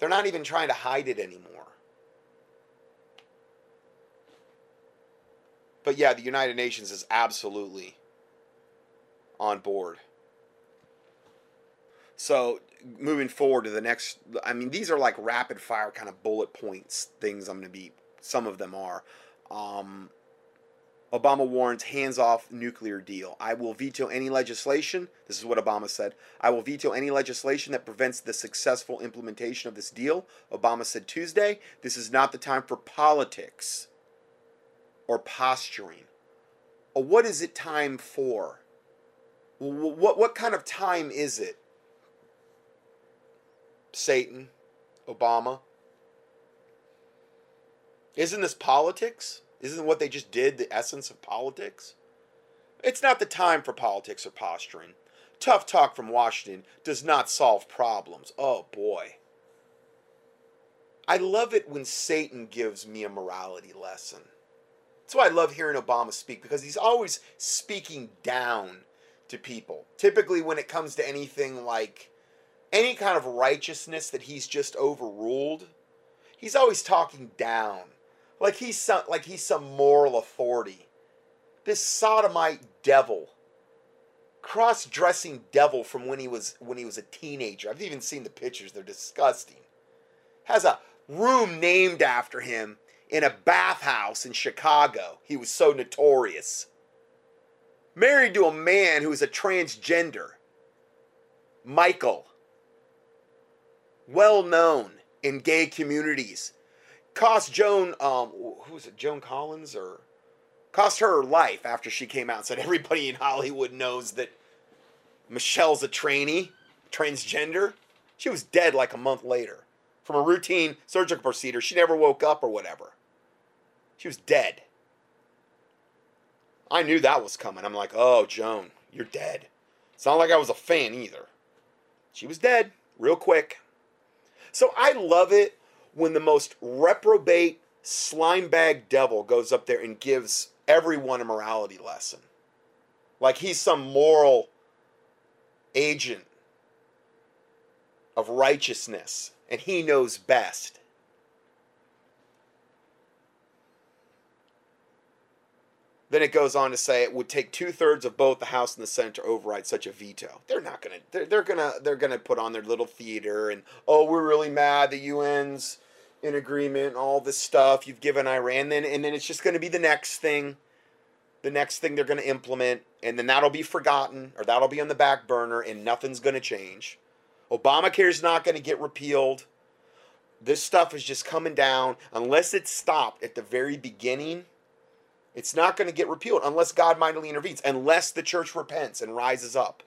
They're not even trying to hide it anymore. But yeah, the United Nations is absolutely on board. So moving forward to the next, I mean, these are like rapid fire kind of bullet points things. I'm going to be. Some of them are. Um, Obama warns hands off nuclear deal. I will veto any legislation. This is what Obama said. I will veto any legislation that prevents the successful implementation of this deal. Obama said Tuesday, this is not the time for politics or posturing. what is it time for? What, what kind of time is it? Satan, Obama. Isn't this politics? Isn't what they just did the essence of politics? It's not the time for politics or posturing. Tough talk from Washington does not solve problems. Oh boy. I love it when Satan gives me a morality lesson. That's why I love hearing Obama speak because he's always speaking down to people. Typically, when it comes to anything like any kind of righteousness that he's just overruled, he's always talking down. Like he's some like he's some moral authority. This sodomite devil cross-dressing devil from when he was when he was a teenager. I've even seen the pictures; they're disgusting. Has a room named after him in a bathhouse in Chicago. He was so notorious. Married to a man who is a transgender. Michael. Well known in gay communities. Cost Joan, um, who was it, Joan Collins or cost her her life after she came out and said everybody in Hollywood knows that Michelle's a trainee, transgender. She was dead like a month later from a routine surgical procedure. She never woke up or whatever. She was dead. I knew that was coming. I'm like, oh, Joan, you're dead. It's not like I was a fan either. She was dead real quick. So I love it when the most reprobate slime bag devil goes up there and gives everyone a morality lesson. Like he's some moral agent of righteousness and he knows best. Then it goes on to say it would take two thirds of both the House and the Senate to override such a veto. They're not gonna. They're, they're gonna. They're gonna put on their little theater and oh, we're really mad the UN's in agreement, all this stuff you've given Iran. Then and then it's just gonna be the next thing, the next thing they're gonna implement, and then that'll be forgotten or that'll be on the back burner, and nothing's gonna change. Obamacare's not gonna get repealed. This stuff is just coming down unless it's stopped at the very beginning it's not going to get repealed unless God mightily intervenes, unless the church repents and rises up.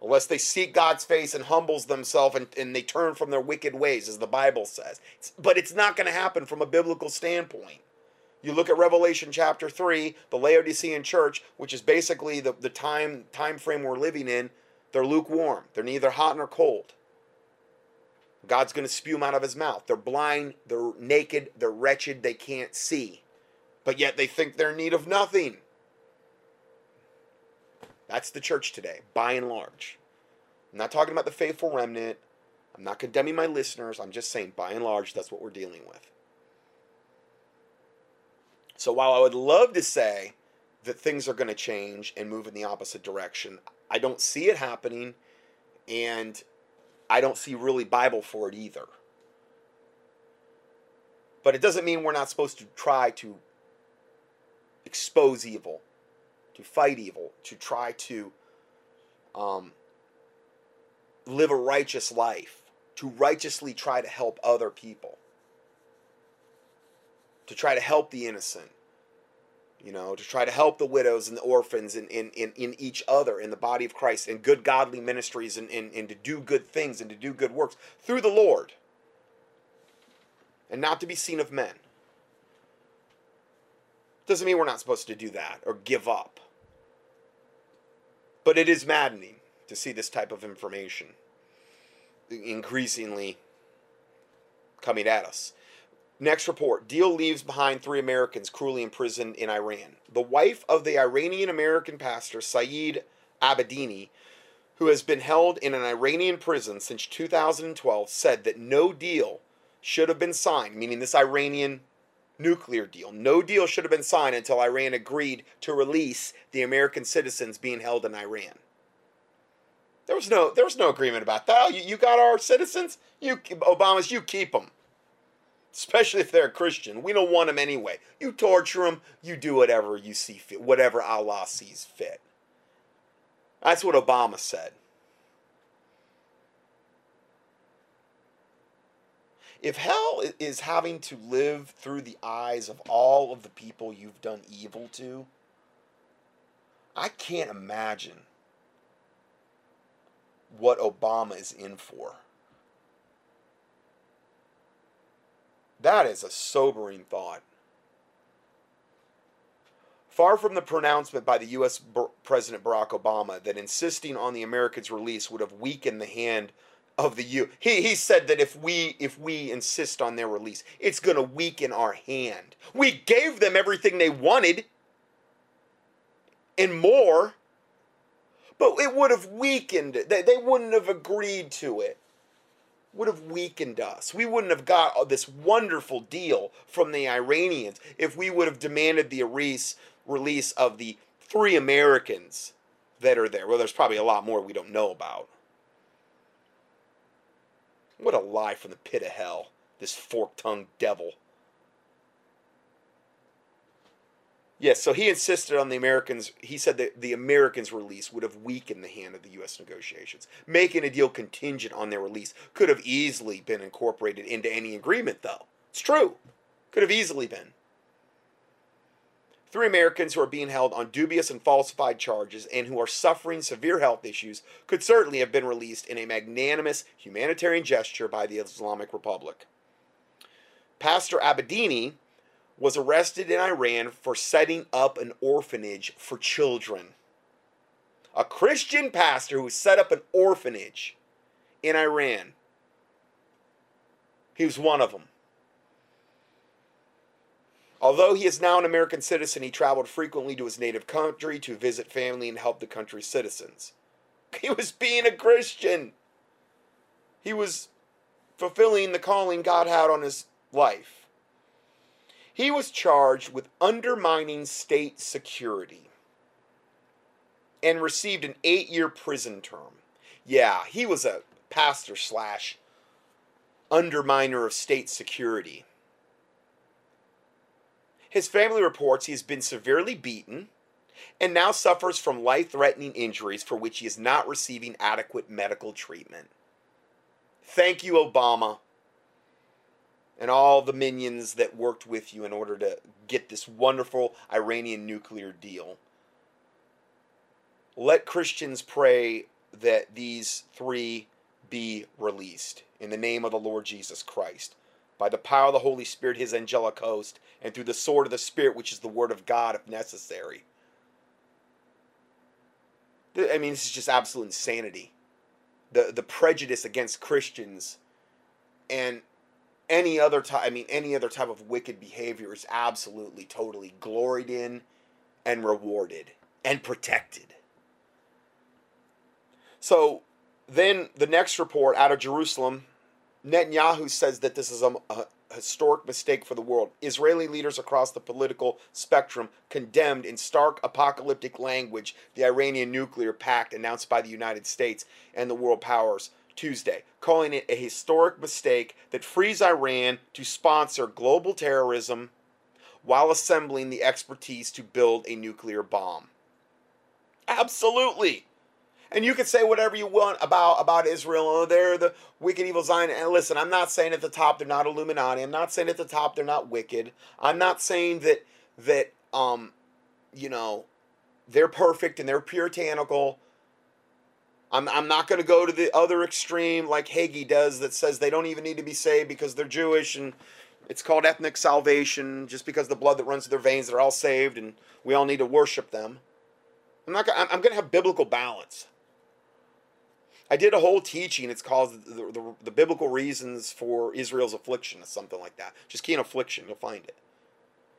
Unless they seek God's face and humbles themselves and, and they turn from their wicked ways, as the Bible says. It's, but it's not going to happen from a biblical standpoint. You look at Revelation chapter 3, the Laodicean church, which is basically the, the time, time frame we're living in, they're lukewarm. They're neither hot nor cold. God's going to spew them out of his mouth. They're blind, they're naked, they're wretched, they can't see but yet they think they're in need of nothing. That's the church today, by and large. I'm not talking about the faithful remnant. I'm not condemning my listeners. I'm just saying, by and large, that's what we're dealing with. So while I would love to say that things are going to change and move in the opposite direction, I don't see it happening, and I don't see really Bible for it either. But it doesn't mean we're not supposed to try to expose evil, to fight evil, to try to um, live a righteous life, to righteously try to help other people, to try to help the innocent, you know, to try to help the widows and the orphans and in, in, in each other in the body of Christ, in good godly ministries, and, and, and to do good things and to do good works through the Lord, and not to be seen of men. Doesn't mean we're not supposed to do that or give up. But it is maddening to see this type of information increasingly coming at us. Next report Deal leaves behind three Americans cruelly imprisoned in Iran. The wife of the Iranian American pastor Saeed Abedini, who has been held in an Iranian prison since 2012, said that no deal should have been signed, meaning this Iranian nuclear deal. No deal should have been signed until Iran agreed to release the American citizens being held in Iran. There was no there was no agreement about that. You, you got our citizens. You Obama's you keep them. Especially if they're a Christian. We don't want them anyway. You torture them. You do whatever you see fit. Whatever Allah sees fit. That's what Obama said. If hell is having to live through the eyes of all of the people you've done evil to, I can't imagine what Obama is in for. That is a sobering thought. Far from the pronouncement by the U.S. President Barack Obama that insisting on the Americans' release would have weakened the hand of the U. He he said that if we if we insist on their release, it's going to weaken our hand. We gave them everything they wanted and more. But it would have weakened They, they wouldn't have agreed to it. Would have weakened us. We wouldn't have got uh, this wonderful deal from the Iranians if we would have demanded the release, release of the three Americans that are there. Well, there's probably a lot more we don't know about. What a lie from the pit of hell, this fork tongued devil. Yes, so he insisted on the Americans. He said that the Americans' release would have weakened the hand of the U.S. negotiations. Making a deal contingent on their release could have easily been incorporated into any agreement, though. It's true. Could have easily been. Three Americans who are being held on dubious and falsified charges and who are suffering severe health issues could certainly have been released in a magnanimous humanitarian gesture by the Islamic Republic. Pastor Abedini was arrested in Iran for setting up an orphanage for children. A Christian pastor who set up an orphanage in Iran. He was one of them. Although he is now an American citizen, he traveled frequently to his native country to visit family and help the country's citizens. He was being a Christian. He was fulfilling the calling God had on his life. He was charged with undermining state security and received an eight year prison term. Yeah, he was a pastor slash underminer of state security. His family reports he has been severely beaten and now suffers from life threatening injuries for which he is not receiving adequate medical treatment. Thank you, Obama, and all the minions that worked with you in order to get this wonderful Iranian nuclear deal. Let Christians pray that these three be released in the name of the Lord Jesus Christ by the power of the Holy Spirit, his angelic host, and through the sword of the Spirit, which is the word of God, if necessary. I mean, this is just absolute insanity. The the prejudice against Christians and any other type I mean any other type of wicked behavior is absolutely totally gloried in and rewarded and protected. So then the next report out of Jerusalem Netanyahu says that this is a, a, historic mistake for the world. Israeli leaders across the political spectrum condemned in stark apocalyptic language the Iranian nuclear pact announced by the United States and the world powers Tuesday, calling it a historic mistake that frees Iran to sponsor global terrorism while assembling the expertise to build a nuclear bomb. Absolutely. And you can say whatever you want about about Israel. Oh, they're the wicked evil Zion. And listen, I'm not saying at the top they're not Illuminati. I'm not saying at the top they're not wicked. I'm not saying that that um, you know, they're perfect and they're puritanical. I'm I'm not going to go to the other extreme like Hagee does that says they don't even need to be saved because they're Jewish and it's called ethnic salvation just because the blood that runs through their veins they're all saved and we all need to worship them. I'm not. I'm, I'm going to have biblical balance. I did a whole teaching. It's called the, the, the, biblical reasons for Israel's affliction, or something like that. Just key in affliction, you'll find it.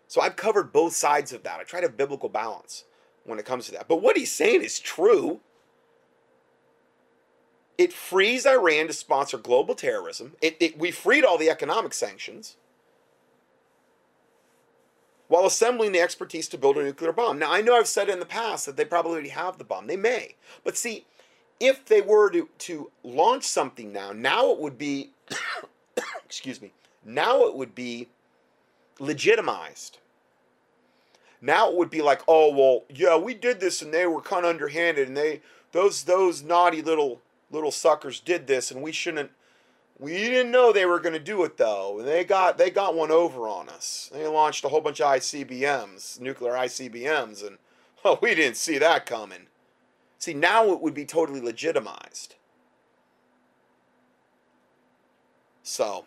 So I've covered both sides of that. I try to have biblical balance when it comes to that. But what he's saying is true. It frees Iran to sponsor global terrorism. It, it, we freed all the economic sanctions while assembling the expertise to build a nuclear bomb. Now, I know I've said in the past that they probably already have the bomb. They may. But see, if they were to, to launch something now, now it would be, excuse me, now it would be legitimized. Now it would be like, oh well, yeah, we did this and they were kind of underhanded and they those those naughty little little suckers did this and we shouldn't we didn't know they were going to do it though. and They got they got one over on us. They launched a whole bunch of ICBMs, nuclear ICBMs and oh, we didn't see that coming. See, now it would be totally legitimized. So,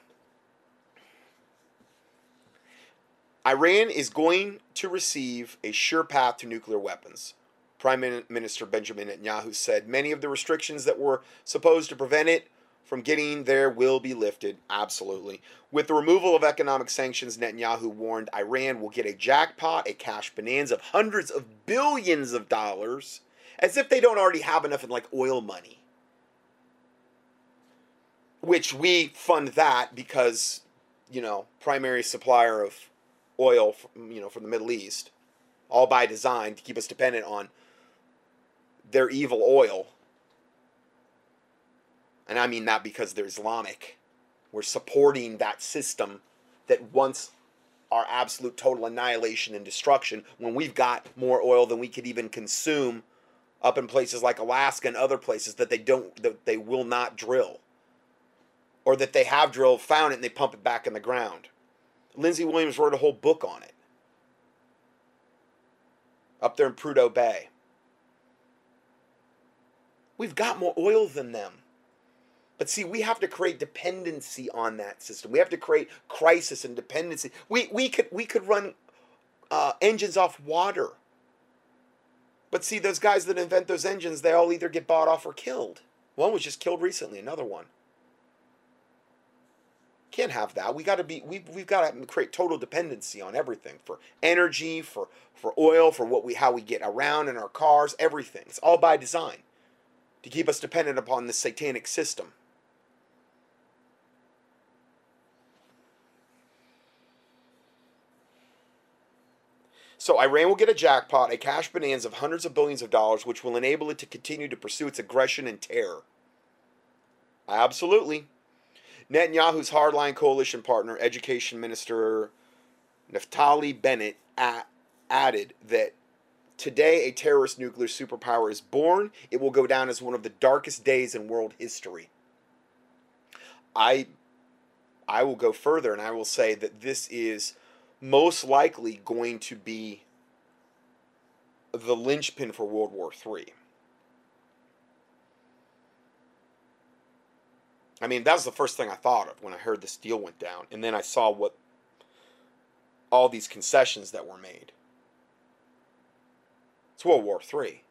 Iran is going to receive a sure path to nuclear weapons. Prime Minister Benjamin Netanyahu said many of the restrictions that were supposed to prevent it from getting there will be lifted. Absolutely. With the removal of economic sanctions, Netanyahu warned Iran will get a jackpot, a cash bonanza of hundreds of billions of dollars As if they don't already have enough in like oil money. Which we fund that because, you know, primary supplier of oil, from, you know, from the Middle East, all by design to keep us dependent on their evil oil. And I mean that because they're Islamic. We're supporting that system that wants our absolute total annihilation and destruction when we've got more oil than we could even consume up in places like Alaska and other places that they don't that they will not drill or that they have drilled found it and they pump it back in the ground. Lindsey Williams wrote a whole book on it. Up there in Prudhoe Bay. We've got more oil than them. But see, we have to create dependency on that system. We have to create crisis and dependency. We, we could we could run uh, engines off water. But see, those guys that invent those engines, they all either get bought off or killed. One was just killed recently. Another one. Can't have that. We got to be. We we've got to create total dependency on everything for energy, for for oil, for what we how we get around in our cars, everything. It's all by design to keep us dependent upon this satanic system. So Iran will get a jackpot, a cash bonanza of hundreds of billions of dollars, which will enable it to continue to pursue its aggression and terror. Absolutely. Netanyahu's hardline coalition partner, Education Minister Naftali Bennett, added that today a terrorist nuclear superpower is born. It will go down as one of the darkest days in world history. I I will go further and I will say that this is most likely going to be the linchpin for World War III. I mean, that was the first thing I thought of when I heard this deal went down. And then I saw what all these concessions that were made. It's World War III.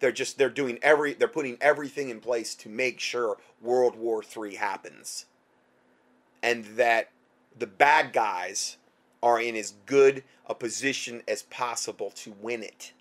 They're just they're doing every they're putting everything in place to make sure World War III happens. And that the bad guys are in as good a position as possible to win it.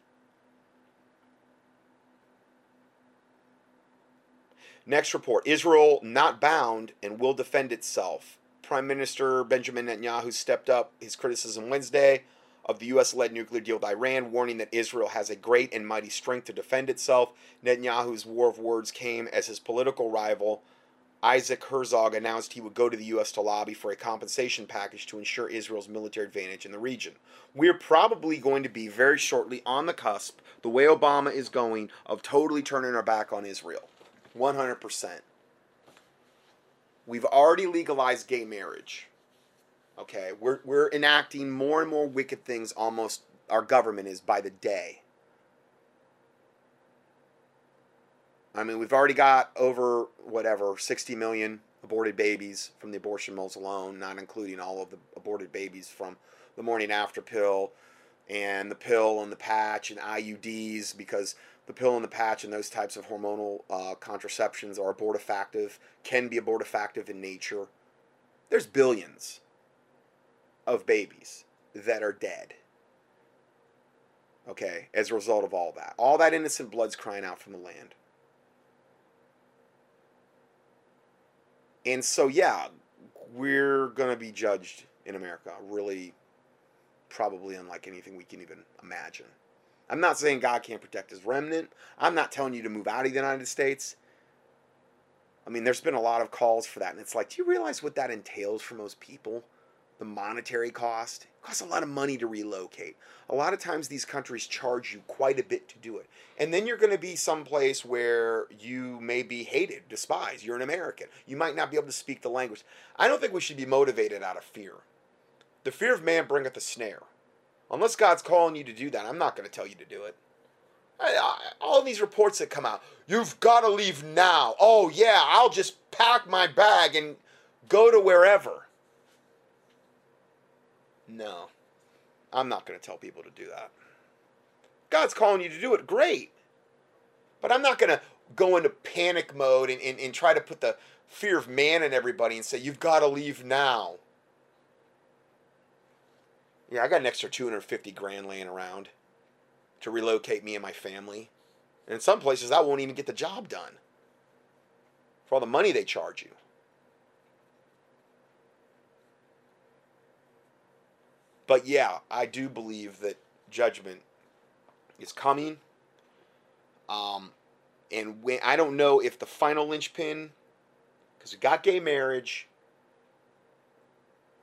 Next report Israel not bound and will defend itself. Prime Minister Benjamin Netanyahu stepped up his criticism Wednesday of the U.S. led nuclear deal with Iran, warning that Israel has a great and mighty strength to defend itself. Netanyahu's war of words came as his political rival Isaac Herzog announced he would go to the U.S. to lobby for a compensation package to ensure Israel's military advantage in the region. We're probably going to be very shortly on the cusp, the way Obama is going, of totally turning our back on Israel. 100%. We've already legalized gay marriage. Okay, we're, we're enacting more and more wicked things almost, our government is by the day. I mean, we've already got over whatever 60 million aborted babies from the abortion mills alone, not including all of the aborted babies from the morning after pill and the pill and the patch and IUDs because the pill and the patch and those types of hormonal uh, contraceptions are abortifactive, can be abortifactive in nature. There's billions of babies that are dead. Okay, as a result of all that. All that innocent blood's crying out from the land. And so, yeah, we're going to be judged in America, really, probably unlike anything we can even imagine. I'm not saying God can't protect his remnant. I'm not telling you to move out of the United States. I mean, there's been a lot of calls for that. And it's like, do you realize what that entails for most people? The monetary cost. It costs a lot of money to relocate. A lot of times these countries charge you quite a bit to do it. And then you're going to be someplace where you may be hated, despised. You're an American. You might not be able to speak the language. I don't think we should be motivated out of fear. The fear of man bringeth a snare. Unless God's calling you to do that, I'm not going to tell you to do it. All these reports that come out, you've got to leave now. Oh, yeah, I'll just pack my bag and go to wherever. No. I'm not going to tell people to do that. God's calling you to do it, great. But I'm not going to go into panic mode and, and, and try to put the fear of man in everybody and say, you've got to leave now. Yeah, I got an extra 250 grand laying around to relocate me and my family. And in some places, that won't even get the job done for all the money they charge you. But yeah, I do believe that judgment is coming. Um, and when I don't know if the final linchpin, because we got gay marriage,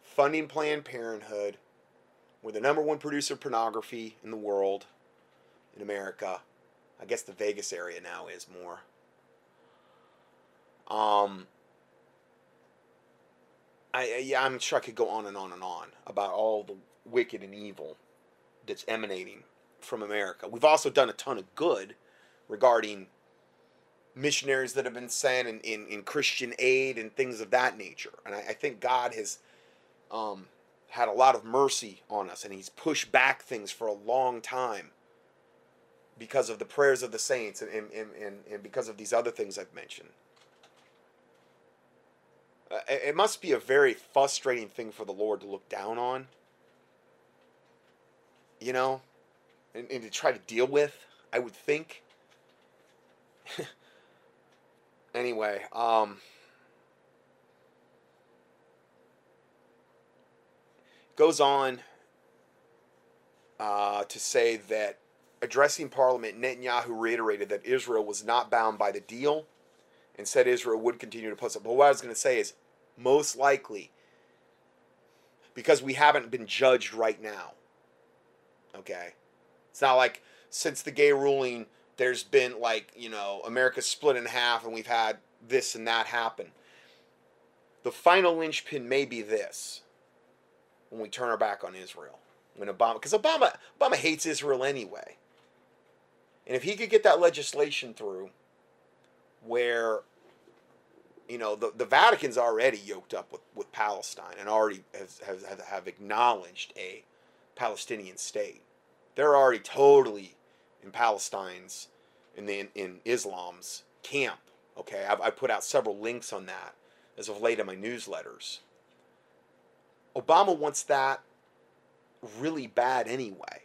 funding Planned Parenthood, we're the number one producer of pornography in the world, in America. I guess the Vegas area now is more. Um, I yeah, I'm sure I could go on and on and on about all the wicked and evil that's emanating from America. We've also done a ton of good regarding missionaries that have been sent in, in, in Christian aid and things of that nature. And I, I think God has um, had a lot of mercy on us and He's pushed back things for a long time because of the prayers of the saints and, and, and, and because of these other things I've mentioned. Uh, it must be a very frustrating thing for the Lord to look down on you know, and, and to try to deal with, I would think. anyway, um, goes on uh, to say that addressing Parliament, Netanyahu reiterated that Israel was not bound by the deal and said Israel would continue to post it. But what I was going to say is most likely because we haven't been judged right now. Okay. It's not like since the gay ruling, there's been like, you know, America split in half and we've had this and that happen. The final linchpin may be this when we turn our back on Israel. When Obama, because Obama, Obama hates Israel anyway. And if he could get that legislation through where, you know, the, the Vatican's already yoked up with, with Palestine and already has, has, have acknowledged a Palestinian state. They're already totally in Palestine's, in the in Islam's camp. Okay, I've, I put out several links on that as of late in my newsletters. Obama wants that really bad anyway.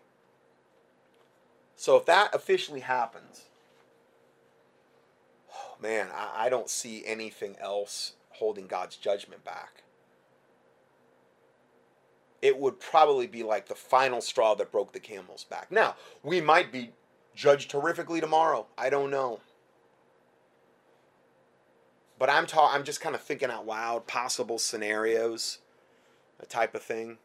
So if that officially happens, oh man, I, I don't see anything else holding God's judgment back it would probably be like the final straw that broke the camel's back. Now, we might be judged horrifically tomorrow. I don't know. But I'm ta- I'm just kind of thinking out loud possible scenarios, a type of thing.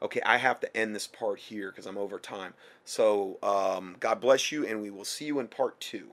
Okay, I have to end this part here because I'm over time. So, um, God bless you, and we will see you in part two.